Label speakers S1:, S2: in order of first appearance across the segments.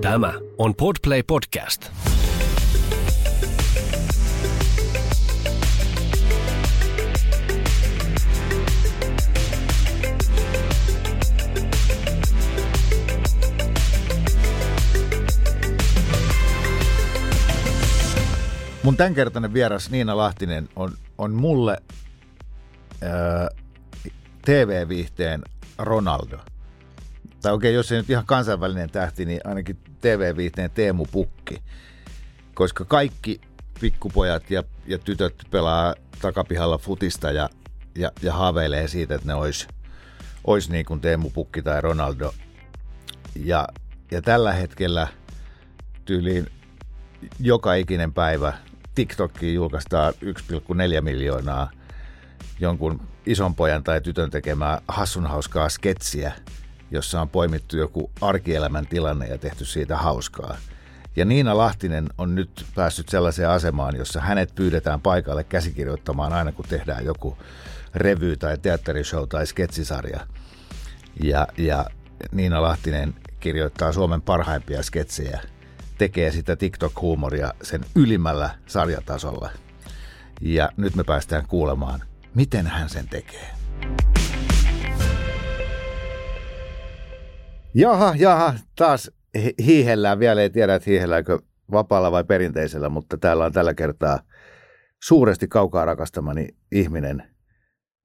S1: Tämä on Podplay Podcast.
S2: Mun tämänkertainen vieras Niina Lahtinen on, on mulle ää, TV-viihteen Ronaldo. Tai okei, jos ei nyt ihan kansainvälinen tähti, niin ainakin TV-viihteen Teemu Pukki. Koska kaikki pikkupojat ja, ja tytöt pelaa takapihalla futista ja, ja, ja haaveilee siitä, että ne olisi ois niin kuin Teemu Pukki tai Ronaldo. Ja, ja tällä hetkellä tyyliin joka ikinen päivä TikTokkiin julkaistaan 1,4 miljoonaa jonkun ison pojan tai tytön tekemää hassun hauskaa sketsiä, jossa on poimittu joku arkielämän tilanne ja tehty siitä hauskaa. Ja Niina Lahtinen on nyt päässyt sellaiseen asemaan, jossa hänet pyydetään paikalle käsikirjoittamaan aina kun tehdään joku revy tai teatterishow tai sketsisarja. Ja, ja Niina Lahtinen kirjoittaa Suomen parhaimpia sketsejä – tekee sitä TikTok-huumoria sen ylimmällä sarjatasolla. Ja nyt me päästään kuulemaan, miten hän sen tekee. Jaha, jaha, taas hiihellään vielä, ei tiedä, että hiihelläänkö vapaalla vai perinteisellä, mutta täällä on tällä kertaa suuresti kaukaa rakastamani ihminen,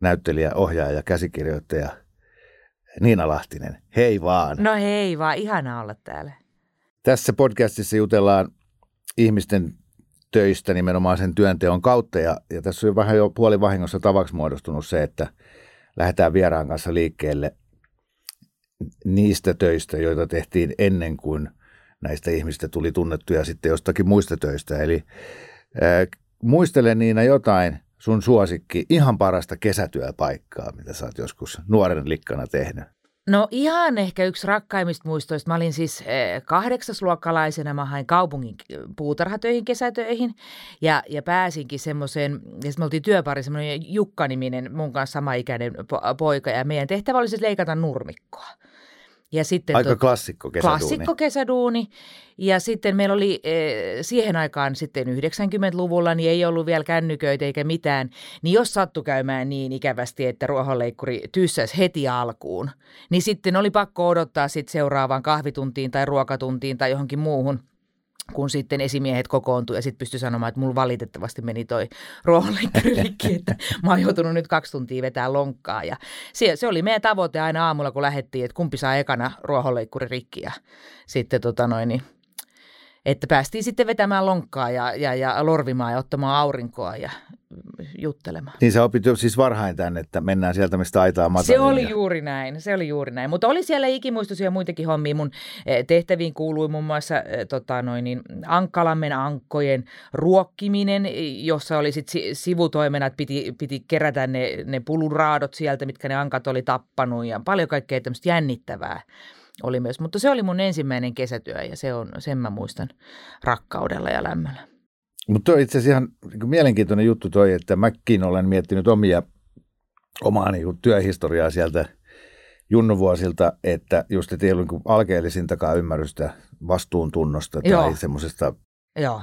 S2: näyttelijä, ohjaaja, käsikirjoittaja Niina Lahtinen. Hei vaan.
S3: No hei vaan, ihana olla täällä.
S2: Tässä podcastissa jutellaan ihmisten töistä nimenomaan sen työnteon kautta ja, ja tässä on vähän jo puolivahingossa tavaksi muodostunut se, että lähdetään vieraan kanssa liikkeelle niistä töistä, joita tehtiin ennen kuin näistä ihmistä tuli tunnettuja sitten jostakin muista töistä. Eli äh, muistele Niina jotain sun suosikki, ihan parasta kesätyöpaikkaa, mitä sä oot joskus nuoren likkana tehnyt.
S3: No ihan ehkä yksi rakkaimmista muistoista. Mä olin siis eh, kahdeksasluokkalaisena, mä hain kaupungin puutarhatöihin, kesätöihin ja, ja pääsinkin semmoiseen, ja me oltiin työpari, semmoinen Jukka-niminen mun kanssa samaikäinen poika ja meidän tehtävä oli siis leikata nurmikkoa.
S2: Ja sitten Aika to, klassikko kesäduuni.
S3: Klassikko kesäduuni. Ja sitten meillä oli e, siihen aikaan sitten 90-luvulla, niin ei ollut vielä kännyköitä eikä mitään. Niin jos sattu käymään niin ikävästi, että ruohonleikkuri tyssäs heti alkuun, niin sitten oli pakko odottaa sitten seuraavaan kahvituntiin tai ruokatuntiin tai johonkin muuhun – kun sitten esimiehet kokoontuivat ja sitten pystyi sanomaan, että mulla valitettavasti meni toi ruohonleikkari rikki, että mä oon joutunut nyt kaksi tuntia vetää lonkkaa. Ja se, se oli meidän tavoite aina aamulla, kun lähdettiin, että kumpi saa ekana ruohonleikkuri rikki ja sitten tota noin, niin että päästiin sitten vetämään lonkkaa ja, ja, ja lorvimaan ja ottamaan aurinkoa ja juttelemaan.
S2: Niin sä opit jo siis varhain tämän, että mennään sieltä, mistä aitaa matalia.
S3: Se oli juuri näin, se oli juuri näin. Mutta oli siellä ikimuistoisia muitakin hommia. Mun eh, tehtäviin kuului muun muassa eh, tota noin, niin, Ankkalammen ankkojen ruokkiminen, jossa oli sitten sivutoimena, että piti, piti kerätä ne, ne puluraadot sieltä, mitkä ne ankat oli tappanut ja paljon kaikkea tämmöistä jännittävää oli myös. Mutta se oli mun ensimmäinen kesätyö ja se on, sen mä muistan rakkaudella ja lämmöllä.
S2: Mutta itse asiassa ihan niin mielenkiintoinen juttu toi, että mäkin olen miettinyt omia, omaa niin työhistoriaa sieltä junnuvuosilta, että just että ei ollut niin alkeellisintakaan ymmärrystä vastuuntunnosta tai Joo. semmoisesta
S3: Joo.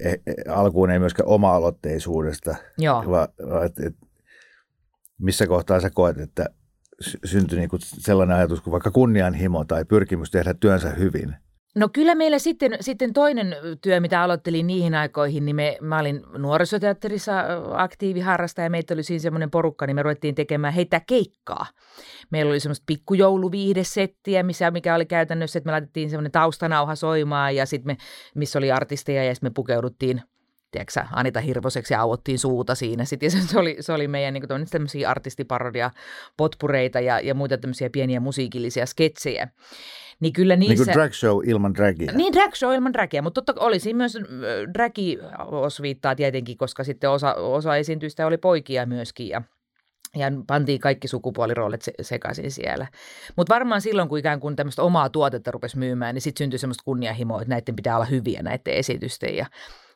S2: E, e, alkuun ei myöskään oma-aloitteisuudesta,
S3: Joo.
S2: vaan et, et, missä kohtaa sä koet, että syntyi niin sellainen ajatus kuin vaikka kunnianhimo tai pyrkimys tehdä työnsä hyvin –
S3: No kyllä meillä sitten, sitten toinen työ, mitä aloittelin niihin aikoihin, niin me, mä olin nuorisoteatterissa aktiiviharrastaja ja meitä oli siinä semmoinen porukka, niin me ruvettiin tekemään heitä keikkaa. Meillä oli semmoista pikkujouluviihdesettiä, missä, mikä oli käytännössä, että me laitettiin semmoinen taustanauha soimaan ja sitten me, missä oli artisteja ja sitten me pukeuduttiin tiedätkö, Anita Hirvoseksi ja auottiin suuta siinä. Sitten, se oli, se oli meidän niin kuin, tämmöisiä artistiparodia, potpureita ja, ja muita tämmöisiä pieniä musiikillisia sketsejä. Niin kyllä niissä...
S2: Niin kuin drag show ilman dragia.
S3: Niin, drag show ilman dragia, mutta totta olisi myös dragi osviittaa tietenkin, koska sitten osa, osa esiintyistä oli poikia myöskin ja ja pantiin kaikki sukupuoliroolit se- sekaisin siellä. Mutta varmaan silloin, kun ikään kuin tämmöistä omaa tuotetta rupesi myymään, niin sitten syntyi semmoista kunnianhimoa, että näiden pitää olla hyviä näiden esitysten. Ja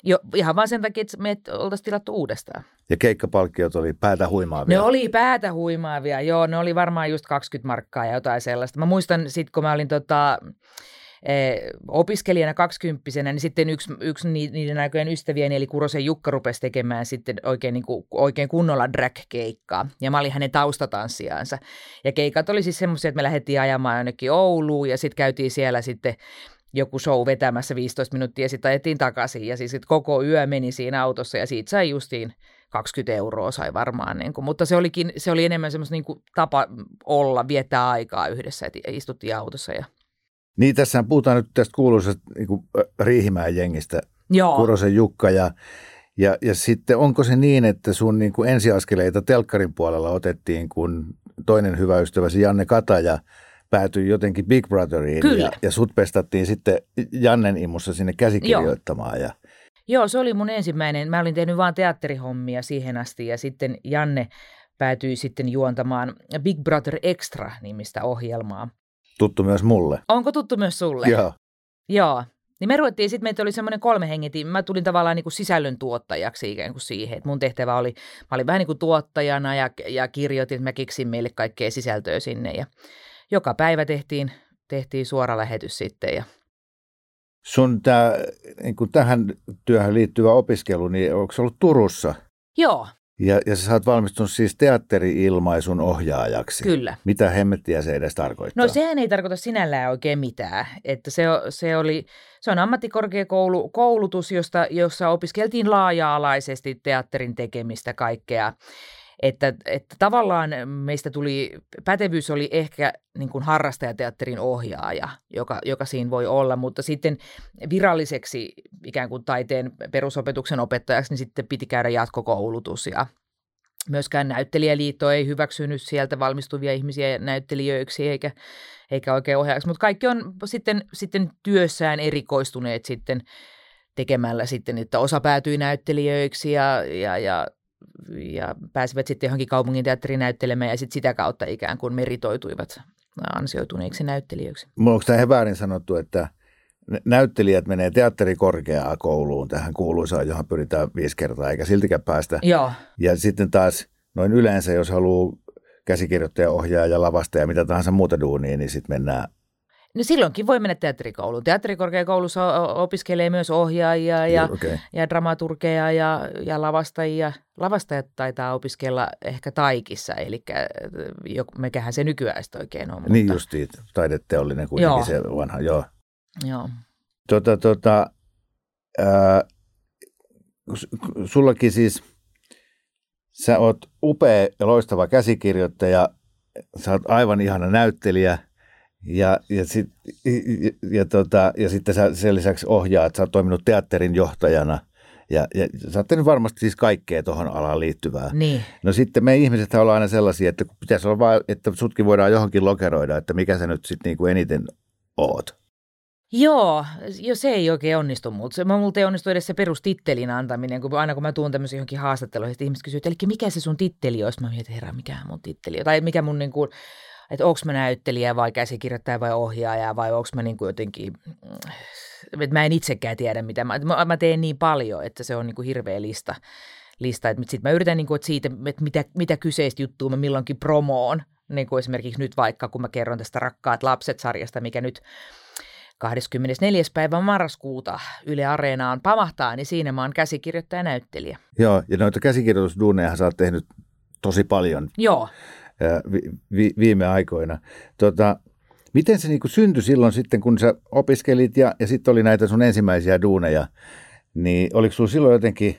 S3: jo, ihan vaan sen takia, että me oltaisiin tilattu uudestaan.
S2: Ja keikkapalkkiot oli päätä huimaavia.
S3: Ne oli päätä huimaavia, joo, ne oli varmaan just 20 markkaa ja jotain sellaista. Mä muistan sitten, kun mä olin tota, opiskelijana kaksikymppisenä, niin sitten yksi, yksi niiden aikojen ystävieni, eli Kurosen Jukka, rupesi tekemään sitten oikein, niin kuin, oikein kunnolla drag-keikkaa. Ja mä olin hänen taustatanssiaansa. Ja keikat oli siis semmoisia, että me lähdettiin ajamaan jonnekin Ouluun ja sitten käytiin siellä sitten joku show vetämässä 15 minuuttia ja sitten ajettiin takaisin. Ja siis koko yö meni siinä autossa ja siitä sai justiin 20 euroa sai varmaan. Niin kuin, mutta se, olikin, se oli enemmän semmoista niin kuin tapa olla, viettää aikaa yhdessä, että istuttiin autossa ja
S2: niin, tässä puhutaan nyt tästä kuuluisesta niin Riihimäen jengistä,
S3: Joo.
S2: Kurosen Jukka ja ja, ja sitten onko se niin, että sun niin kuin ensiaskeleita telkkarin puolella otettiin, kun toinen hyvä ystäväsi Janne Kataja päätyi jotenkin Big Brotheriin
S3: Kyllä.
S2: ja, ja sut pestattiin sitten Jannen imussa sinne käsikirjoittamaan. Ja...
S3: Joo, se oli mun ensimmäinen. Mä olin tehnyt vaan teatterihommia siihen asti ja sitten Janne päätyi sitten juontamaan Big Brother Extra-nimistä ohjelmaa.
S2: Tuttu myös mulle.
S3: Onko tuttu myös sulle?
S2: Joo.
S3: Joo. Niin me ruvettiin, sitten meitä oli semmoinen kolme hengeti. Mä tulin tavallaan niin kuin sisällön tuottajaksi ikään kuin siihen. Että mun tehtävä oli, mä olin vähän niin kuin tuottajana ja, ja kirjoitin, että mä keksin meille kaikkea sisältöä sinne. Ja joka päivä tehtiin, tehtiin suora lähetys sitten. Ja...
S2: Sun tää, niin tähän työhön liittyvä opiskelu, niin onko se ollut Turussa?
S3: Joo,
S2: Ja, ja sä oot valmistunut siis teatteri-ilmaisun ohjaajaksi.
S3: kyllä.
S2: Mitä hemmettiä se edes tarkoittaa?
S3: No sehän ei tarkoita sinällään oikein mitään. Että se, se, oli, se on ammattikorkeakoulu koulutus, josta, jossa opiskeltiin laaja-alaisesti teatterin tekemistä kaikkea. Että, että tavallaan meistä tuli, pätevyys oli ehkä niin kuin harrastajateatterin ohjaaja, joka, joka siinä voi olla, mutta sitten viralliseksi ikään kuin taiteen perusopetuksen opettajaksi, niin sitten piti käydä jatkokoulutus ja myöskään näyttelijäliitto ei hyväksynyt sieltä valmistuvia ihmisiä näyttelijöiksi eikä, eikä oikein ohjaajaksi, mutta kaikki on sitten, sitten työssään erikoistuneet sitten tekemällä sitten, että osa päätyi näyttelijöiksi ja, ja, ja ja pääsivät sitten johonkin kaupungin teatteriin näyttelemään ja sitten sitä kautta ikään kuin meritoituivat ansioituneiksi näyttelijöiksi.
S2: Mulla onko tämä ihan väärin sanottu, että nä- näyttelijät menee teatterikorkeakouluun tähän kuuluisaan, johon pyritään viisi kertaa, eikä siltikään päästä.
S3: Joo,
S2: Ja sitten taas noin yleensä, jos haluaa käsikirjoittaja, ohjaaja, lavastaja ja mitä tahansa muuta duunia, niin sitten mennään
S3: no silloinkin voi mennä teatterikouluun. Teatterikorkeakoulussa opiskelee myös ohjaajia ja,
S2: Okei.
S3: ja dramaturgeja ja, ja lavastajia. Lavastajat taitaa opiskella ehkä taikissa, eli jo- mikähän se nykyään oikein on.
S2: Niin
S3: mutta-
S2: justiin, taideteollinen kuitenkin
S3: Joo.
S2: se vanha, joo.
S3: Joo.
S2: Tota, tota, ää, sullakin siis, sä oot upea ja loistava käsikirjoittaja, sä oot aivan ihana näyttelijä ja, ja, sit, ja, ja, tota, ja sitten sä sen lisäksi ohjaat, sä oot toiminut teatterin johtajana ja, ja sä oot varmasti siis kaikkea tuohon alaan liittyvää.
S3: Niin.
S2: No sitten me ihmiset ollaan aina sellaisia, että pitäisi olla vaan, että sutkin voidaan johonkin lokeroida, että mikä sä nyt sitten niinku eniten oot.
S3: Joo, jo se ei oikein onnistu multa. Se, multa ei onnistu edes se perustittelin antaminen, kun aina kun mä tuun tämmöisiin johonkin haastatteluihin, että ihmiset kysyvät, eli mikä se sun titteli olisi? Mä mietin, herra, mikä mun titteli on? Tai mikä mun niin kuin, että onko mä näyttelijä vai käsikirjoittaja vai ohjaaja vai onko mä niin kuin jotenkin, että mä en itsekään tiedä mitä. Mä, mä, mä teen niin paljon, että se on niin kuin hirveä lista. lista. Sitten mä yritän niin kuin, että siitä, että mitä, mitä kyseistä juttua mä milloinkin promoon. Niin kuin esimerkiksi nyt vaikka, kun mä kerron tästä Rakkaat lapset-sarjasta, mikä nyt 24. päivä marraskuuta Yle Areenaan pamahtaa, niin siinä mä oon käsikirjoittaja ja näyttelijä.
S2: Joo, ja noita käsikirjoitusduuneja sä oot tehnyt tosi paljon
S3: Joo.
S2: Vi, vi, viime aikoina. Tota, miten se niinku syntyi silloin sitten, kun sä opiskelit ja, ja sitten oli näitä sun ensimmäisiä duuneja, niin oliko sulla silloin jotenkin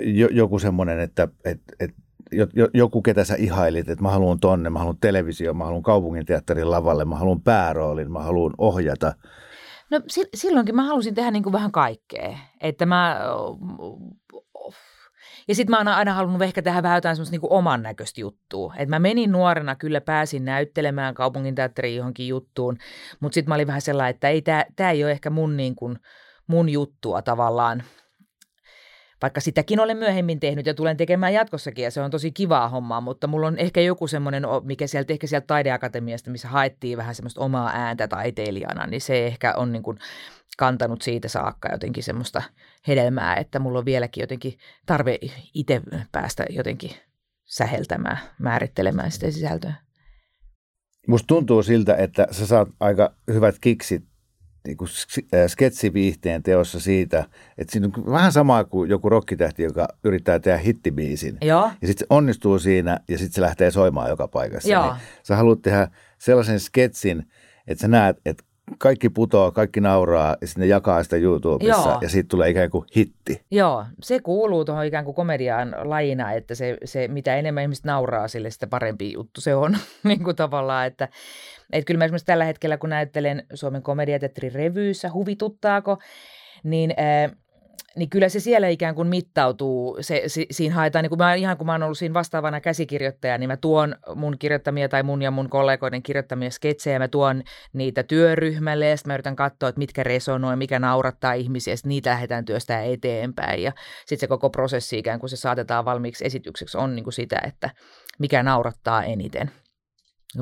S2: jo, joku semmoinen, että et, et, jo, jo, joku, ketä sä ihailit, että mä haluan tonne, mä haluan televisio, mä haluan kaupunginteatterin lavalle, mä haluan pääroolin, mä haluan ohjata.
S3: No si- silloinkin mä halusin tehdä niin kuin vähän kaikkea. Että mä... Ja sitten mä oon aina halunnut ehkä tehdä vähän jotain semmoista niin oman näköistä juttua. Et mä menin nuorena, kyllä pääsin näyttelemään kaupungin teatteriin johonkin juttuun, mutta sitten mä olin vähän sellainen, että ei, tämä ei ole ehkä mun, niin kuin, mun juttua tavallaan. Vaikka sitäkin olen myöhemmin tehnyt ja tulen tekemään jatkossakin ja se on tosi kivaa hommaa, mutta mulla on ehkä joku semmoinen, mikä sieltä ehkä sieltä taideakatemiasta, missä haettiin vähän semmoista omaa ääntä taiteilijana, niin se ehkä on niin kuin kantanut siitä saakka jotenkin semmoista hedelmää, että mulla on vieläkin jotenkin tarve itse päästä jotenkin säheltämään, määrittelemään sitä sisältöä.
S2: Musta tuntuu siltä, että sä saat aika hyvät kiksit niin kuin sketsiviihteen teossa siitä, että siinä on vähän samaa kuin joku rokkitähti, joka yrittää tehdä hittibiisin.
S3: Joo.
S2: Ja sitten se onnistuu siinä ja sitten se lähtee soimaan joka paikassa.
S3: Joo.
S2: Niin sä haluat tehdä sellaisen sketsin, että sä näet, että kaikki putoaa, kaikki nauraa ja sitten ne jakaa sitä YouTubessa
S3: Joo.
S2: ja siitä tulee ikään kuin hitti.
S3: Joo, se kuuluu tuohon ikään kuin komediaan lajina, että se, se mitä enemmän ihmiset nauraa sille, sitä parempi juttu se on niin kuin tavallaan, että että kyllä mä esimerkiksi tällä hetkellä, kun näyttelen Suomen komediateatterin revyyssä, huvituttaako, niin, ää, niin kyllä se siellä ikään kuin mittautuu. Se, si, siinä haetaan, niin kuin mä, ihan kun mä oon ollut siinä vastaavana käsikirjoittajana, niin mä tuon mun kirjoittamia tai mun ja mun kollegoiden kirjoittamia sketsejä, mä tuon niitä työryhmälle ja sitten mä yritän katsoa, että mitkä resonoi, mikä naurattaa ihmisiä, sitten niitä lähdetään työstää eteenpäin ja sitten se koko prosessi ikään kuin se saatetaan valmiiksi esitykseksi on niin kuin sitä, että mikä naurattaa eniten.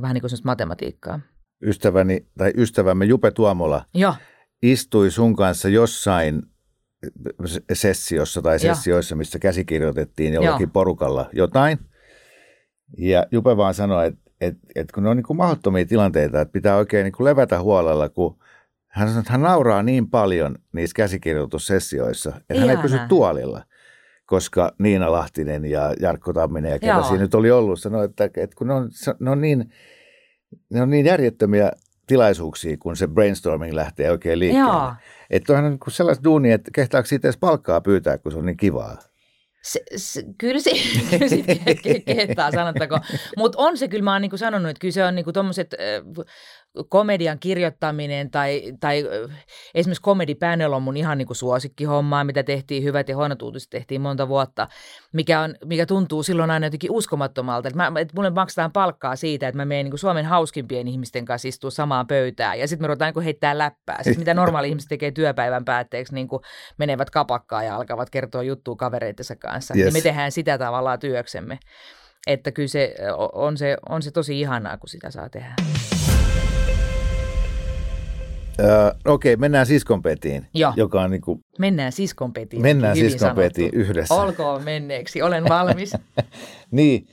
S3: Vähän niin kuin matematiikkaa.
S2: Ystäväni tai ystävämme Jupe Tuomola
S3: Joo,
S2: istui sun kanssa jossain sessiossa tai
S3: Joo.
S2: sessioissa, missä käsikirjoitettiin jollakin
S3: Joo.
S2: porukalla jotain. Ja Jupe vaan sanoi, että, että, että kun ne on niin kuin mahdottomia tilanteita, että pitää oikein niin kuin levätä huolella, kun hän sanoi, että hän nauraa niin paljon niissä käsikirjoitussessioissa, että hän ei
S3: Ihanaa.
S2: pysy tuolilla. Koska Niina Lahtinen ja Jarkko Tamminen ja ketä
S3: Joo.
S2: siinä nyt oli ollut, sanoi, että, että kun ne on, ne on niin ne on niin järjettömiä tilaisuuksia, kun se brainstorming lähtee oikein liikkeelle.
S3: Joo.
S2: Että onhan niin sellaista duunia, että kehtaako siitä edes palkkaa pyytää, kun se on niin kivaa.
S3: Se, se, kyllä se, kyllä se ke- ke- kehtaa sanottako. Mutta on se kyllä, mä oon niinku sanonut, että kyllä se on niinku tommoset äh, komedian kirjoittaminen tai, tai esimerkiksi Comedy Panel on mun ihan niinku suosikkihommaa, mitä tehtiin, hyvät ja huonot uutiset tehtiin monta vuotta, mikä, on, mikä tuntuu silloin aina jotenkin uskomattomalta. Että, mä, että mulle maksetaan palkkaa siitä, että mä menen niinku Suomen hauskimpien ihmisten kanssa istua samaan pöytään ja sitten me ruvetaan niinku heittää läppää. Sitten mitä normaali ihmiset tekee työpäivän päätteeksi, niinku menevät kapakkaan ja alkavat kertoa juttua kavereittensa kanssa.
S2: Yes.
S3: Niin me tehdään sitä tavallaan työksemme. Että kyllä se on, se on se tosi ihanaa, kun sitä saa tehdä.
S2: Öö, Okei, mennään siskonpetiin,
S3: Joo.
S2: joka on niin kuin,
S3: Mennään siskonpetiin.
S2: mennään siskonpetiin yhdessä.
S3: Olkoon menneeksi, olen valmis.
S2: Niin,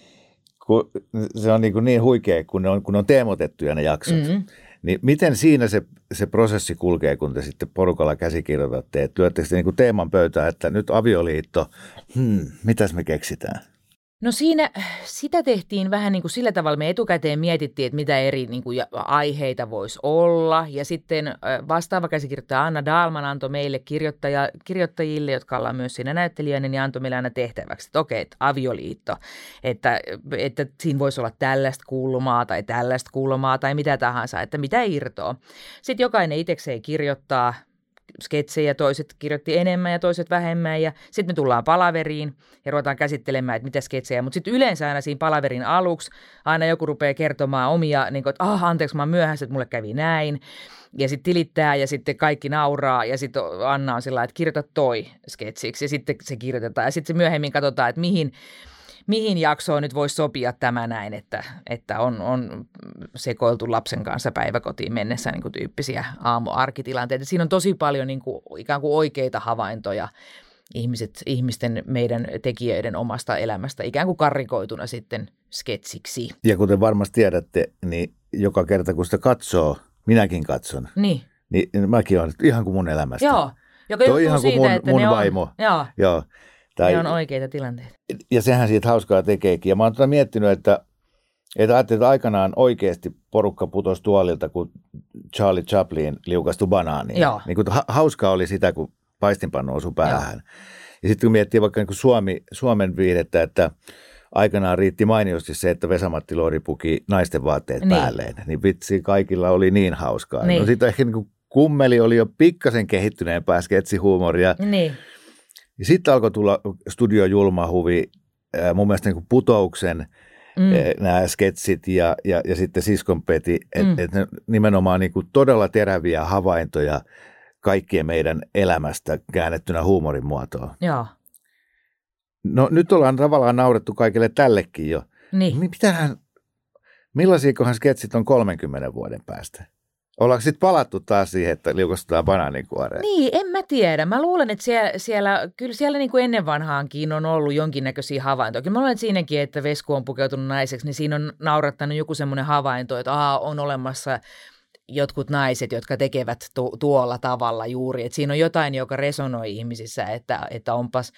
S2: kun se on niin, kuin niin huikea, kun ne on, kun ne on teemotettuja ne jaksot.
S3: Mm-hmm.
S2: Niin miten siinä se, se prosessi kulkee, kun te sitten porukalla käsikirjoitatte, että lyöttekö te niin teeman pöytään, että nyt avioliitto, hmm, mitäs me keksitään?
S3: No siinä sitä tehtiin vähän niin kuin sillä tavalla, me etukäteen mietittiin, että mitä eri niin kuin, aiheita voisi olla. Ja sitten vastaava käsikirjoittaja Anna Daalman antoi meille kirjoittaja, kirjoittajille, jotka ollaan myös siinä näyttelijänä, niin antoi meille aina tehtäväksi, että okei, että avioliitto, että, että siinä voisi olla tällaista kulmaa tai tällaista kulmaa tai mitä tahansa, että mitä irtoa. Sitten jokainen itsekseen kirjoittaa sketsejä, toiset kirjoitti enemmän ja toiset vähemmän ja sitten me tullaan palaveriin ja ruvetaan käsittelemään, että mitä sketsejä, mutta sitten yleensä aina siinä palaverin aluksi aina joku rupeaa kertomaan omia, niin kuin, että ah, anteeksi, mä oon myöhässä, että mulle kävi näin. Ja sitten tilittää ja sitten kaikki nauraa ja sitten Anna on sillä että kirjoita toi sketsiksi ja sitten se kirjoitetaan. Ja sitten se myöhemmin katsotaan, että mihin, mihin jaksoon nyt voisi sopia tämä näin, että, että on, on sekoiltu lapsen kanssa päiväkotiin mennessä niin kuin tyyppisiä aamuarkitilanteita. Siinä on tosi paljon niin kuin, ikään kuin oikeita havaintoja ihmiset, ihmisten meidän tekijöiden omasta elämästä ikään kuin karrikoituna sitten sketsiksi.
S2: Ja kuten varmasti tiedätte, niin joka kerta kun sitä katsoo, minäkin katson,
S3: Niin,
S2: niin mäkin olen ihan kuin mun elämästä.
S3: joo. Joka
S2: Toi ihan kuin
S3: siitä,
S2: mun-
S3: että
S2: mun
S3: ne
S2: vaimo.
S3: On, joo,
S2: Joo. Tai,
S3: ne on oikeita tilanteita.
S2: ja sehän siitä hauskaa tekeekin. Ja mä oon tota miettinyt, että, että ajattelin, että aikanaan oikeasti porukka putosi tuolilta, kun Charlie Chaplin liukastui banaaniin.
S3: Joo.
S2: Niin kuin ha- hauskaa oli sitä, kun paistinpannu osui päähän. Ja sitten kun miettii vaikka niin kuin Suomi, Suomen viihdettä, että aikanaan riitti mainiosti se, että Vesamatti Loori puki naisten vaatteet
S3: Niin.
S2: päälleen. Niin vitsi, kaikilla oli niin hauskaa.
S3: Niin.
S2: No sitten ehkä niin kuin kummeli oli jo pikkasen kehittyneempää sketsihuumoria.
S3: Niin,
S2: Ja sitten alkoi tulla Studio Julma huvi, mun mielestä niin putouksen
S3: mm.
S2: nämä sketsit ja, ja, ja sitten Siskonpeti, että
S3: Mm.
S2: et nimenomaan niin kuin todella teräviä havaintoja kaikkien meidän elämästä käännettynä huumorin muotoon.
S3: joo.
S2: No nyt ollaan tavallaan naurettu kaikille tällekin jo.
S3: Niin.
S2: Mitähän, millaisiakohan sketsit on 30 vuoden päästä? Ollaanko sitten palattu taas siihen, että liukostetaan banaanikuoreen?
S3: Niin, en mä tiedä. Mä luulen, että siellä, siellä kyllä siellä niin kuin ennen vanhaankin on ollut jonkinnäköisiä havaintoja. Kyllä mä luulen, että siinäkin, että Vesku on pukeutunut naiseksi, niin siinä on naurattanut joku semmoinen havainto, että aha, on olemassa jotkut naiset, jotka tekevät tu- tuolla tavalla juuri. Että siinä on jotain, joka resonoi ihmisissä, että, että onpas,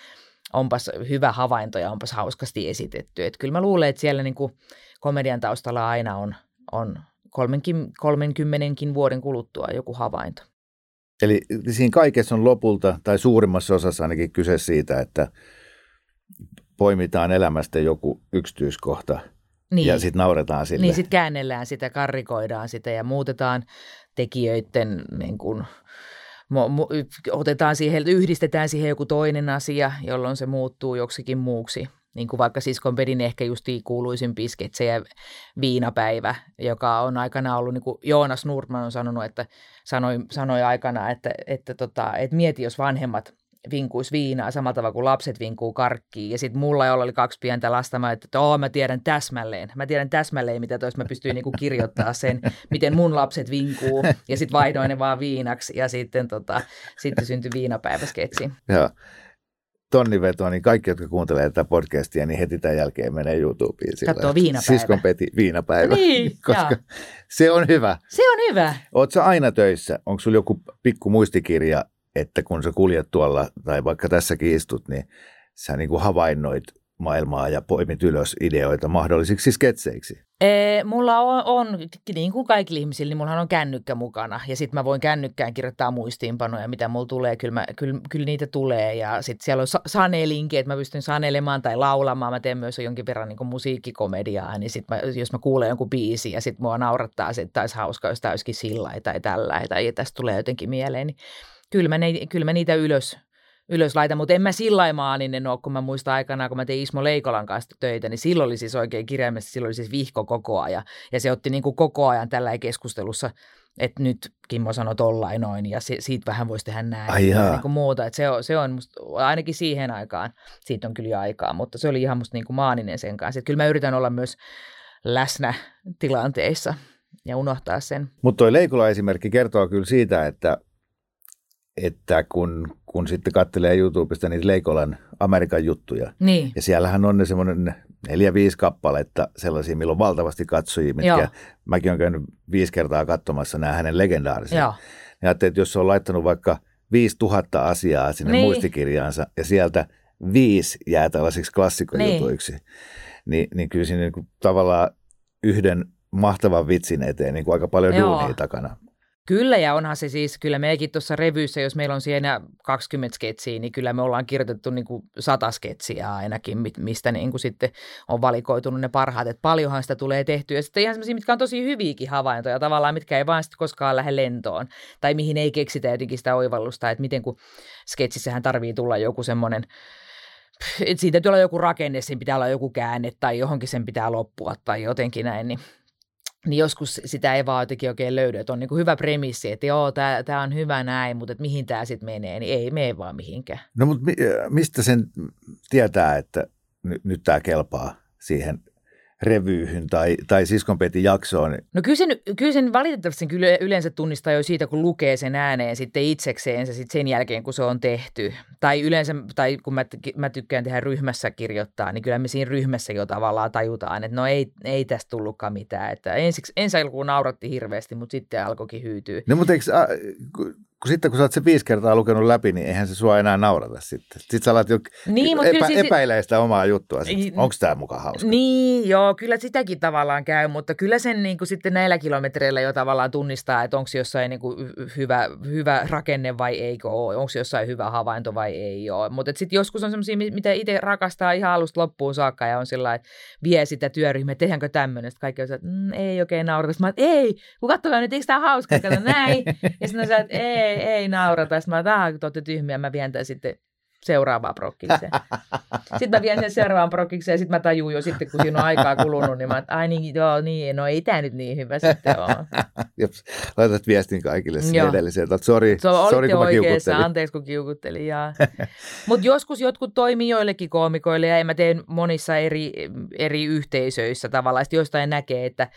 S3: onpas hyvä havainto ja onpas hauskasti esitetty. Että kyllä mä luulen, että siellä niin kuin komedian taustalla aina on, on 30 vuoden kuluttua joku havainto.
S2: Eli siinä kaikessa on lopulta, tai suurimmassa osassa ainakin kyse siitä, että poimitaan elämästä joku yksityiskohta niin. ja sitten nauretaan sille.
S3: Niin, sitten käännellään sitä, karrikoidaan sitä ja muutetaan tekijöiden niin kuin, otetaan siihen, yhdistetään siihen joku toinen asia, jolloin se muuttuu joksikin muuksi niin kuin vaikka siskon pedin ehkä justi kuuluisimpia sketsejä Viinapäivä, joka on aikana ollut, niin kuin Joonas Nurman on sanonut, että sanoi, sanoi aikana, että, että, tota, että mieti, jos vanhemmat vinkuisi viinaa samalla tavalla kuin lapset vinkuu karkkiin. Ja sitten mulla, jolla oli kaksi pientä lasta, mä että Oo, mä tiedän täsmälleen. Mä tiedän täsmälleen, mitä tois mä pystyin niinku kirjoittaa sen, miten mun lapset vinkuu. Ja sitten vaihdoin ne vaan viinaksi. Ja sitten, tota, sitten syntyi viinapäiväsketsi.
S2: Joo tonniveto, niin kaikki, jotka kuuntelee tätä podcastia, niin heti tämän jälkeen menee YouTubeen.
S3: Katsoo viinapäivä.
S2: Siskon Peti viinapäivä.
S3: Niin,
S2: koska se on hyvä.
S3: Se on hyvä.
S2: Oletko aina töissä? Onko sulla joku pikku muistikirja, että kun sä kuljet tuolla, tai vaikka tässäkin istut, niin sä niin kuin havainnoit maailmaa ja poimit ylös ideoita mahdollisiksi sketseiksi?
S3: Ee, mulla on, on, niin kuin kaikilla ihmisillä, niin mullahan on kännykkä mukana. Ja sitten mä voin kännykkään kirjoittaa muistiinpanoja, mitä mulla tulee. Kyllä, mä, kyllä, kyllä niitä tulee. Ja sitten siellä on sa- sanelinki, että mä pystyn sanelemaan tai laulamaan. Mä teen myös jonkin verran niin musiikkikomediaa. Niin sit mä, jos mä kuulen jonkun biisi ja sitten mua naurattaa, että olisi hauska, jos tämä olisikin sillä tai tällä. Tai tästä tulee jotenkin mieleen. Niin kyllä mä, ne, kyllä mä niitä ylös, ylös laita, mutta en mä sillä maaninen ole, kun mä muistan aikanaan, kun mä tein Ismo Leikolan kanssa töitä, niin silloin oli siis oikein kirjaimesti, silloin oli siis vihko koko ajan. Ja se otti niin kuin koko ajan tällä keskustelussa, että nyt Kimmo sanoi tollain noin, ja se, siitä vähän voisi tehdä näin.
S2: Ai
S3: ja niin kuin muuta, että se on, se on musta, ainakin siihen aikaan, siitä on kyllä aikaa, mutta se oli ihan musta niin kuin maaninen sen kanssa. Että kyllä mä yritän olla myös läsnä tilanteissa ja unohtaa sen.
S2: Mutta toi Leikola esimerkki kertoo kyllä siitä, että että kun, kun sitten katselee YouTubesta niitä Leikolan Amerikan juttuja,
S3: niin.
S2: ja siellähän on ne semmoinen neljä, viisi kappaletta sellaisia, milloin on valtavasti katsojia, mitkä Joo. mäkin olen käynyt viisi kertaa katsomassa nämä hänen legendaariset. Ja ajattelin, että jos on laittanut vaikka viisi tuhatta asiaa sinne niin. muistikirjaansa, ja sieltä viisi jää tällaisiksi klassikojutuiksi, niin, niin, niin kyllä siinä niin kuin tavallaan yhden mahtavan vitsin eteen niin kuin aika paljon Joo. duunia takana.
S3: Kyllä, ja onhan se siis, kyllä mekin tuossa revyissä, jos meillä on siinä 20 sketsiä, niin kyllä me ollaan kirjoitettu niin kuin 100 sketsiä ainakin, mistä niin kuin sitten on valikoitunut ne parhaat, että paljonhan sitä tulee tehtyä. Ja sitten ihan sellaisia, mitkä on tosi hyviäkin havaintoja tavallaan, mitkä ei vaan sitten koskaan lähde lentoon, tai mihin ei keksitä jotenkin sitä oivallusta, että miten kun sketsissähän tarvii tulla joku semmoinen, että siitä täytyy olla joku rakenne, siinä pitää olla joku käänne tai johonkin sen pitää loppua tai jotenkin näin, niin niin joskus sitä ei vaan jotenkin oikein löydy. Että on niin kuin hyvä premissi, että joo, tämä on hyvä näin, mutta että mihin tämä sitten menee, niin ei mene vaan mihinkään.
S2: No mutta mistä sen tietää, että nyt, nyt tämä kelpaa siihen revyyhyn tai, tai siskonpetin jaksoon.
S3: No kyllä sen, kyllä sen valitettavasti sen kyllä yleensä tunnistaa jo siitä, kun lukee sen ääneen sitten itsekseen se sitten sen jälkeen, kun se on tehty. Tai yleensä, tai kun mä, mä tykkään tehdä ryhmässä kirjoittaa, niin kyllä me siinä ryhmässä jo tavallaan tajutaan, että no ei, ei tästä tullutkaan mitään. Että ensiksi, ensi alkuun nauratti hirveästi, mutta sitten alkoikin hyytyy.
S2: No mutta eikö, kun sitten kun sä oot se viisi kertaa lukenut läpi, niin eihän se sua enää naurata sitten. Sitten sä alat jo niin, epä, siis, epäilee sitä omaa juttua. Onko tämä mukaan hauska?
S3: Niin, joo, kyllä sitäkin tavallaan käy, mutta kyllä sen niin kuin sitten näillä kilometreillä jo tavallaan tunnistaa, että onko jossain niin kuin hyvä, hyvä rakenne vai eikö ole, onko jossain hyvä havainto vai ei ole. Mutta sitten joskus on semmoisia, mitä itse rakastaa ihan alusta loppuun saakka ja on sillä että vie sitä työryhmää, tehdäänkö tämmöinen. Sitten kaikki on että mm, ei oikein naurata. Mä että ei, kun katsokaa nyt, eikö tämä hauska, kato näin. Ja sitten on että ei, ei, ei naurata. Sitten mä että kun te tyhmiä, mä vien tämän sitten seuraavaan prokkikseen. Sitten mä vien sen seuraavaan prokkikseen ja sitten mä tajun jo sitten, kun siinä on aikaa kulunut, niin mä että ai niin, joo, niin, no ei tämä nyt niin hyvä sitten ole.
S2: Jops, laitat viestin kaikille sinne edelliseen, että sori,
S3: so,
S2: sori kun mä
S3: kiukuttelin. Anteeksi kun kiukuttelin, Mutta joskus jotkut toimii joillekin koomikoille ja mä teen monissa eri, eri yhteisöissä tavallaan, että jostain näkee, että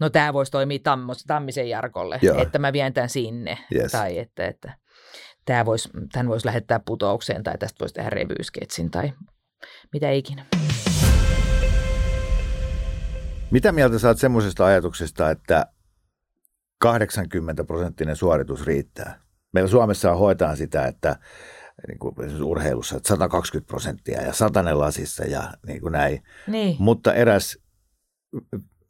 S3: no tämä voisi toimia Tammos, Tammisen Jarkolle, Joo. että mä vien tämän sinne. Yes. Tai että, että tämä vois, tämän voisi lähettää putoukseen tai tästä voisi tehdä revyysketsin tai mitä ikinä.
S2: Mitä mieltä saat semmoisesta ajatuksesta, että 80 prosenttinen suoritus riittää? Meillä Suomessa hoetaan sitä, että niin kuin urheilussa, että 120 prosenttia ja satanen lasissa ja niin kuin näin.
S3: Niin.
S2: Mutta eräs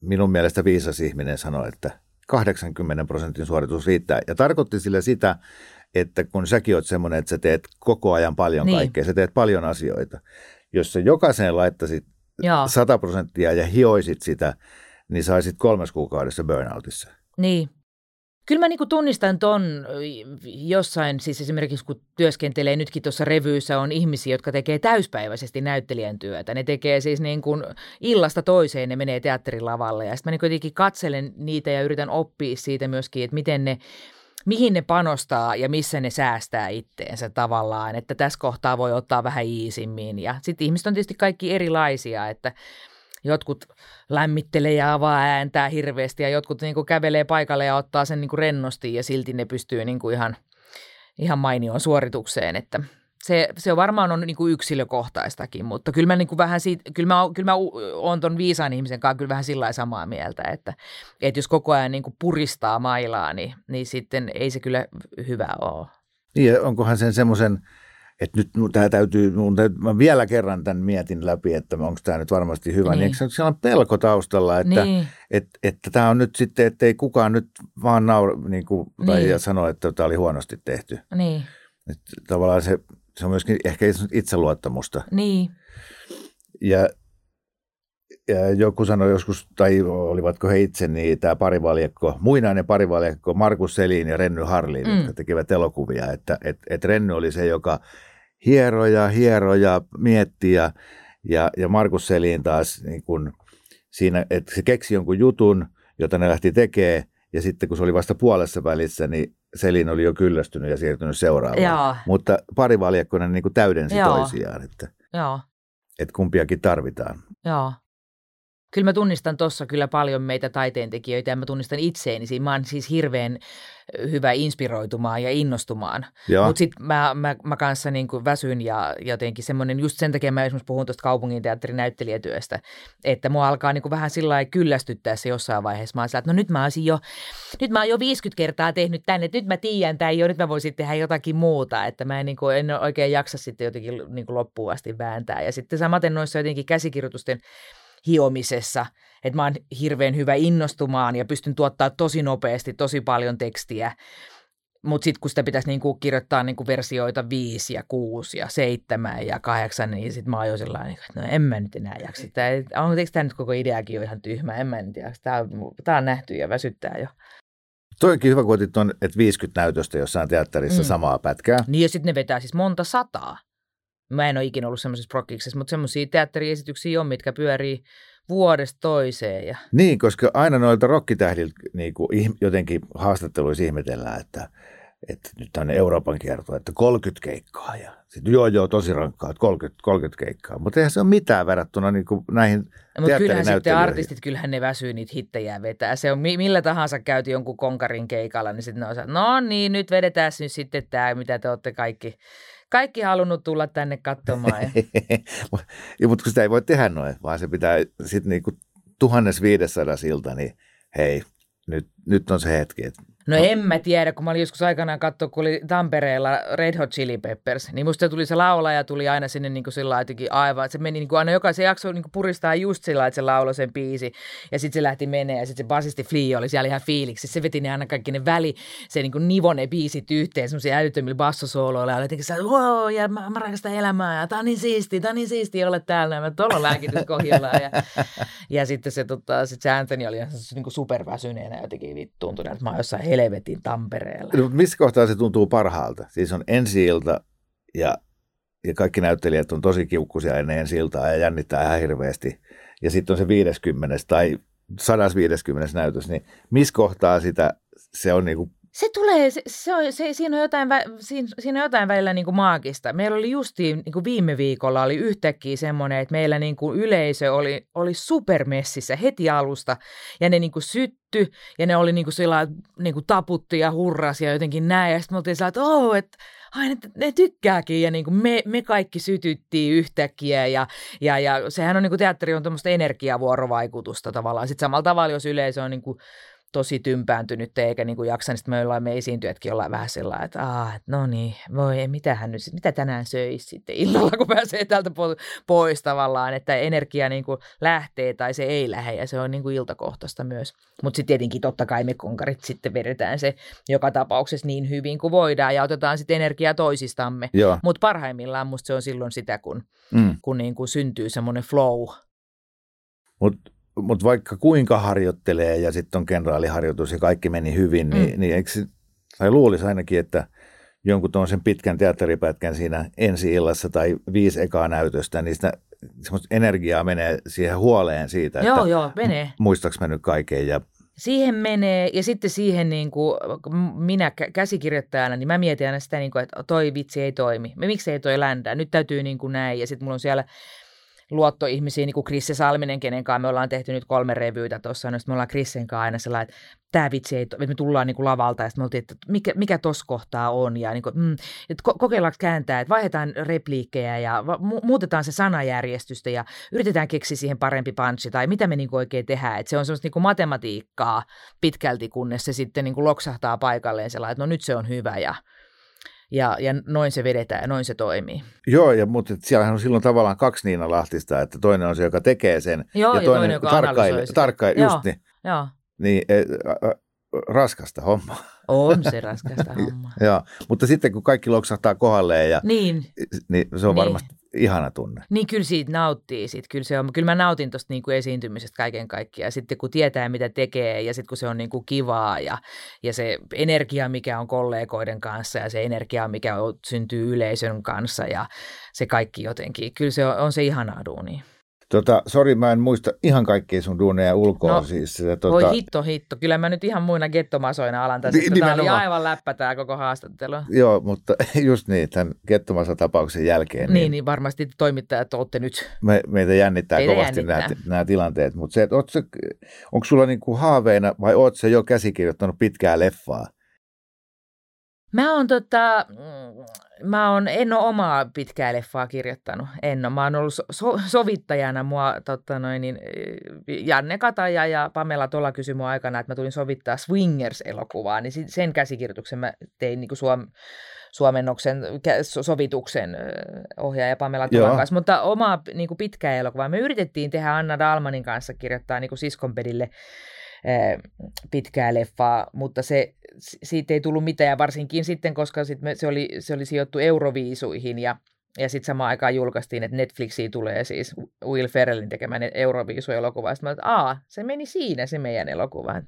S2: minun mielestä viisas ihminen sanoi, että 80 prosentin suoritus riittää. Ja tarkoitti sillä sitä, että kun säkin oot semmoinen, että sä teet koko ajan paljon niin. kaikkea, sä teet paljon asioita. Jos sä jokaiseen laittaisit Joo. 100 prosenttia ja hioisit sitä, niin saisit kolmes kuukaudessa burnoutissa.
S3: Niin. Kyllä mä niin tunnistan ton jossain, siis esimerkiksi kun työskentelee nytkin tuossa revyyssä, on ihmisiä, jotka tekee täyspäiväisesti näyttelijän työtä. Ne tekee siis niin kuin illasta toiseen, ne menee teatterilavalle ja sitten mä niin jotenkin katselen niitä ja yritän oppia siitä myöskin, että miten ne, mihin ne panostaa ja missä ne säästää itteensä tavallaan, että tässä kohtaa voi ottaa vähän iisimmin. Ja sitten ihmiset on tietysti kaikki erilaisia, että jotkut lämmittelee ja avaa ääntää hirveästi ja jotkut niin kuin kävelee paikalle ja ottaa sen niin kuin rennosti ja silti ne pystyy niin kuin ihan, ihan mainioon suoritukseen, että se, se on varmaan on niin kuin yksilökohtaistakin, mutta kyllä mä, niin kuin vähän siitä, kyllä mä, kyllä mä oon ton viisaan ihmisen kanssa kyllä vähän sillä samaa mieltä, että, että jos koko ajan niin kuin puristaa mailaa, niin, niin sitten ei se kyllä hyvä ole.
S2: Niin, onkohan sen semmoisen että nyt tämä täytyy, mun täytyy, mä vielä kerran tämän mietin läpi, että onko tämä nyt varmasti hyvä, niin, niin eikö siellä on pelko taustalla, että, niin. että, että tämä on nyt sitten, että ei kukaan nyt vaan naura niin kuin, tai niin. sano, että tämä oli huonosti tehty.
S3: Niin.
S2: Että tavallaan se, se on myöskin ehkä itseluottamusta.
S3: Niin.
S2: Ja, ja joku sanoi joskus, tai olivatko he itse, niin tämä parivaljakko, muinainen parivaljakko Markus Selin ja Renny Harlin, mm. jotka tekivät elokuvia, että et, et Renny oli se, joka hieroja, hieroja, mietti ja, ja, ja Markus Selin taas niin kun siinä, että se keksi jonkun jutun, jota ne lähti tekemään ja sitten kun se oli vasta puolessa välissä, niin Selin oli jo kyllästynyt ja siirtynyt seuraavaan. Joo. Mutta parivaljakkonen niin täydensi Joo. toisiaan, että,
S3: Joo.
S2: että kumpiakin tarvitaan.
S3: Joo. Kyllä mä tunnistan tuossa kyllä paljon meitä taiteentekijöitä ja mä tunnistan itseeni. Mä oon siis hirveän hyvä inspiroitumaan ja innostumaan. Mutta sitten mä, mä, mä kanssa niin kuin väsyn ja jotenkin semmoinen, just sen takia mä esimerkiksi puhun tuosta kaupunginteatterin näyttelijätyöstä, että mua alkaa niin kuin vähän sillä lailla kyllästyttää se jossain vaiheessa. Mä oon sillä, että no nyt mä jo, nyt mä oon jo 50 kertaa tehnyt tänne, että nyt mä tiedän tämän jo, nyt mä voisin tehdä jotakin muuta, että mä en, niin kuin, en oikein jaksa sitten jotenkin niin kuin loppuun asti vääntää. Ja sitten samaten noissa jotenkin käsikirjoitusten hiomisessa, että mä oon hirveän hyvä innostumaan ja pystyn tuottaa tosi nopeasti tosi paljon tekstiä. Mutta sitten kun sitä pitäisi niinku kirjoittaa niinku versioita viisi ja kuusi ja seitsemän ja kahdeksan, niin sitten mä oon sellainen, että no en mä nyt enää jaksa. Onko tämä nyt koko ideakin jo ihan tyhmä? En mä nyt jaksa. Tämä on, tää on nähty ja väsyttää jo.
S2: Toikin hyvä, kun otit on, että 50 näytöstä jossain teatterissa mm. samaa pätkää.
S3: Niin ja sitten ne vetää siis monta sataa. Mä en ole ikinä ollut semmoisessa prokiksessa, mutta semmoisia teatteriesityksiä on, mitkä pyörii vuodesta toiseen. Ja...
S2: Niin, koska aina noilta rokkitähdiltä niin jotenkin haastatteluissa ihmetellään, että, että nyt on Euroopan kierto, että 30 keikkaa ja sitten joo joo tosi rankkaa, että 30, 30 keikkaa. Mutta eihän se ole mitään verrattuna niin kuin näihin no, Mutta
S3: kyllähän sitten artistit, kyllähän ne väsyy niitä hittejä vetää. Se on millä tahansa käyty jonkun konkarin keikalla, niin sitten ne on no niin, nyt vedetään nyt sitten tämä, mitä te olette kaikki kaikki halunnut tulla tänne katsomaan.
S2: ja, mutta kun sitä ei voi tehdä noin, vaan se pitää sitten niin kuin 1500 silta, niin hei, nyt, nyt on se hetki, että
S3: No en mä tiedä, kun mä olin joskus aikanaan katsoa, kun oli Tampereella Red Hot Chili Peppers, niin musta tuli se laulaja tuli aina sinne niin kuin sillä jotenkin aivan, että se meni niin kuin aina jokaisen jakso niin kuin puristaa just sillä että se lauloi sen biisi. Ja sitten se lähti menee ja sitten se basisti Flea oli siellä ihan fiiliksi. Se veti ne aina kaikki ne väli, se niin kuin nivoi ne biisit yhteen semmoisia älyttömillä bassosooloilla. Ja jotenkin se, wow, ja mä, mä rakastan elämää ja tää on niin siisti, tää on niin siisti olla täällä. Ja mä tuolla lääkityskohjalla ja, ja sitten se, tota, sit se Anthony oli ihan niin kuin superväsyneenä jotenkin vittuuntunut, että mä oon jossain helvetin Tampereella.
S2: No, missä kohtaa se tuntuu parhaalta? Siis on ensi ilta ja, ja kaikki näyttelijät on tosi kiukkuisia ennen siltaa ja jännittää ihan hirveästi. Ja sitten on se 50 tai 150 näytös, niin missä kohtaa sitä se on niinku
S3: se tulee, se, se on, se, siinä, on jotain, siinä, siinä on jotain välillä niin kuin maagista. Meillä oli justiin niin kuin viime viikolla oli yhtäkkiä semmoinen, että meillä niin kuin yleisö oli, oli supermessissä heti alusta ja ne niin kuin sytty ja ne oli niin kuin sillä niin kuin taputti ja hurrasi ja jotenkin näin. Ja sitten me oltiin sillä, että oh, että ai ne, ne tykkääkin ja niin kuin me, me kaikki sytyttiin yhtäkkiä ja, ja, ja sehän on niin kuin teatteri on tämmöistä energiavuorovaikutusta tavallaan. Sitten samalla tavalla, jos yleisö on niin kuin tosi tympääntynyt eikä niin kuin jaksa, niin sitten me ollaan me esiintyjätkin ollaan vähän sellainen, että aah, no niin, voi, mitä hän nyt, mitä tänään söisi sitten illalla, kun pääsee täältä pois tavallaan, että energia niin kuin lähtee tai se ei lähde ja se on niin kuin iltakohtaista myös. Mutta sitten tietenkin totta kai me konkarit sitten vedetään se joka tapauksessa niin hyvin kuin voidaan ja otetaan sitten energiaa toisistamme. Mutta parhaimmillaan musta se on silloin sitä, kun, mm. kun niin kuin syntyy semmoinen flow.
S2: Mutta mutta vaikka kuinka harjoittelee ja sitten on kenraaliharjoitus ja kaikki meni hyvin, niin, mm. niin eikö, tai luulisi ainakin, että jonkun tuon pitkän teatteripätkän siinä ensi illassa tai viisi ekaa näytöstä, niin sitä energiaa menee siihen huoleen siitä,
S3: joo, että joo, menee.
S2: muistaaks mä nyt kaiken ja
S3: Siihen menee ja sitten siihen niin kuin, minä käsikirjoittajana, niin mä mietin aina sitä, niin kuin, että toi vitsi ei toimi. Miksi ei toi ländää? Nyt täytyy niin kuin näin ja sitten mulla on siellä luottoihmisiä, niin kuin Krisse Salminen, kenen kanssa me ollaan tehty nyt kolme revyytä tuossa, no me ollaan Krissen kanssa aina sellainen, että tämä vitsi ei, että me tullaan niin kuin lavalta ja sitten me oltiin, että mikä, mikä tuossa kohtaa on ja niin kuin, mm, että ko- kokeillaanko kääntää, että vaihdetaan repliikkejä ja mu- muutetaan se sanajärjestystä ja yritetään keksiä siihen parempi punchi tai mitä me niin kuin oikein tehdään, että se on semmoista niin kuin matematiikkaa pitkälti, kunnes se sitten niin kuin loksahtaa paikalleen sellainen, että no nyt se on hyvä ja ja, ja noin se vedetään ja noin se toimii.
S2: Joo, ja, mutta siellähän on silloin tavallaan kaksi Niina Lahtista, että toinen on se, joka tekee sen
S3: Joo,
S2: ja,
S3: ja toinen, joka tarkkailee.
S2: Tarkkailee, just niin.
S3: Joo.
S2: Niin, e, ä, raskasta hommaa.
S3: On se raskasta hommaa.
S2: Joo, mutta sitten kun kaikki loksahtaa kohdalleen, ja,
S3: niin.
S2: niin se on niin. varmasti ihana tunne.
S3: Niin kyllä siitä nauttii. Sit. Kyllä, se on, kyllä mä nautin tuosta niinku esiintymisestä kaiken kaikkiaan. Sitten kun tietää, mitä tekee ja sitten kun se on niinku kivaa ja, ja se energia, mikä on kollegoiden kanssa ja se energia, mikä on, syntyy yleisön kanssa ja se kaikki jotenkin. Kyllä se on, on se ihanaa duunia.
S2: Tota, sori, mä en muista ihan kaikkia sun duuneja ulkoa. No, siis,
S3: tota... Voi hitto, hitto. Kyllä mä nyt ihan muina gettomasoina alan tässä. Niin, tämä oli aivan läppä tämä koko haastattelu.
S2: Joo, mutta just niin, tämän gettomasa-tapauksen jälkeen.
S3: Niin, niin, niin varmasti toimittajat olette nyt.
S2: Me, meitä jännittää Teitä kovasti jännittää. Nämä, nämä tilanteet. Mutta se, että se, onko sulla niinku haaveina vai oot se jo käsikirjoittanut pitkää leffaa?
S3: Mä oon tota, mä oon, en ole omaa pitkää leffaa kirjoittanut, en ole. Mä oon ollut so, sovittajana mua, totta noin, niin, Janne Kataja ja Pamela tuolla kysyi mua aikana, että mä tulin sovittaa Swingers-elokuvaa, niin sen käsikirjoituksen mä tein niin kuin suom, suomennoksen sovituksen ohjaaja Pamela Tulan kanssa, mutta omaa niin kuin pitkää elokuvaa. Me yritettiin tehdä Anna Dalmanin kanssa kirjoittaa niin kuin siskonpedille pitkää leffaa, mutta se, siitä ei tullut mitään, varsinkin sitten, koska sit me, se, oli, se oli sijoittu Euroviisuihin, ja, ja sitten samaan aikaan julkaistiin, että Netflixiin tulee siis Will Ferrellin tekemä Euroviisu-elokuva, sitten mä että aa, se meni siinä se meidän elokuva.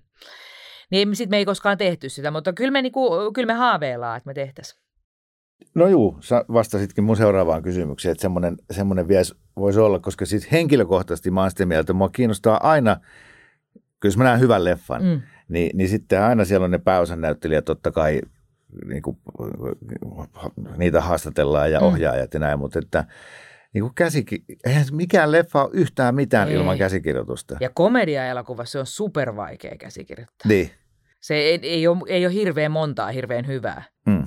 S3: Niin sitten me ei koskaan tehty sitä, mutta kyllä me, niinku, kyllä me haaveillaan, että me tehtäisiin.
S2: No juu, sä vastasitkin mun seuraavaan kysymykseen, että semmoinen, semmoinen vielä voisi olla, koska siis henkilökohtaisesti mä oon sitä mieltä, mua kiinnostaa aina – kyllä jos mä näen hyvän leffan, mm. niin, niin sitten aina siellä on ne pääosan näyttelijät totta kai, niin kuin, niitä haastatellaan ja mm. ohjaajat ja näin, mutta että niin kuin käsiki, eihän mikään leffa ole yhtään mitään ei. ilman käsikirjoitusta.
S3: Ja komedia-elokuvassa se on supervaikea käsikirjoittaa.
S2: Niin.
S3: Se ei, ei, ole, ei ole hirveän montaa hirveän hyvää. Mm.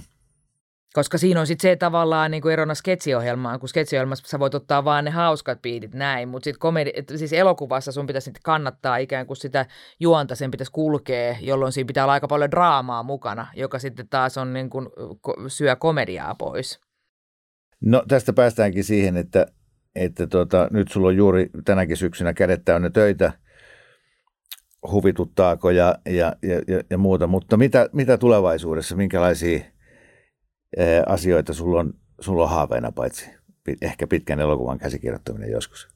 S3: Koska siinä on sitten se tavallaan niin kuin erona sketsiohjelmaan, kun sketsiohjelmassa sä voit ottaa vaan ne hauskat biitit näin, mutta sitten komedi- siis elokuvassa sun pitäisi kannattaa ikään kuin sitä juonta, sen pitäisi kulkea, jolloin siinä pitää olla aika paljon draamaa mukana, joka sitten taas on niin kuin, syö komediaa pois.
S2: No tästä päästäänkin siihen, että, että tota, nyt sulla on juuri tänäkin syksynä kädet täynnä töitä, huvituttaako ja, ja, ja, ja muuta, mutta mitä, mitä tulevaisuudessa, minkälaisia – asioita sulla on, sulla on haaveena, paitsi ehkä pitkän elokuvan käsikirjoittaminen joskus?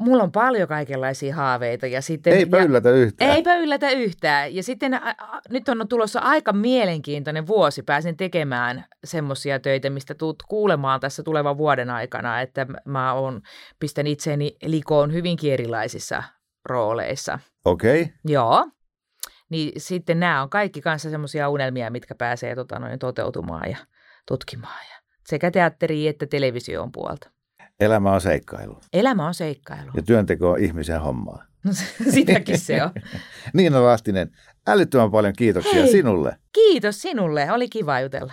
S3: Mulla on paljon kaikenlaisia haaveita ja sitten...
S2: Eipä
S3: ja,
S2: yllätä yhtään.
S3: Eipä yllätä yhtään. Ja sitten a, a, nyt on tulossa aika mielenkiintoinen vuosi. Pääsen tekemään semmoisia töitä, mistä tuut kuulemaan tässä tulevan vuoden aikana, että mä on, pistän itseäni likoon hyvinkin erilaisissa rooleissa.
S2: Okei. Okay.
S3: Joo. Niin sitten nämä on kaikki kanssa semmoisia unelmia, mitkä pääsee tota, noin, toteutumaan ja tutkimaan. Ja sekä teatteri että television puolta.
S2: Elämä on seikkailu.
S3: Elämä on seikkailu.
S2: Ja työnteko on ihmisen hommaa.
S3: No, sitäkin se on.
S2: Niina Lahtinen, älyttömän paljon kiitoksia
S3: Hei.
S2: sinulle.
S3: Kiitos sinulle. Oli kiva jutella.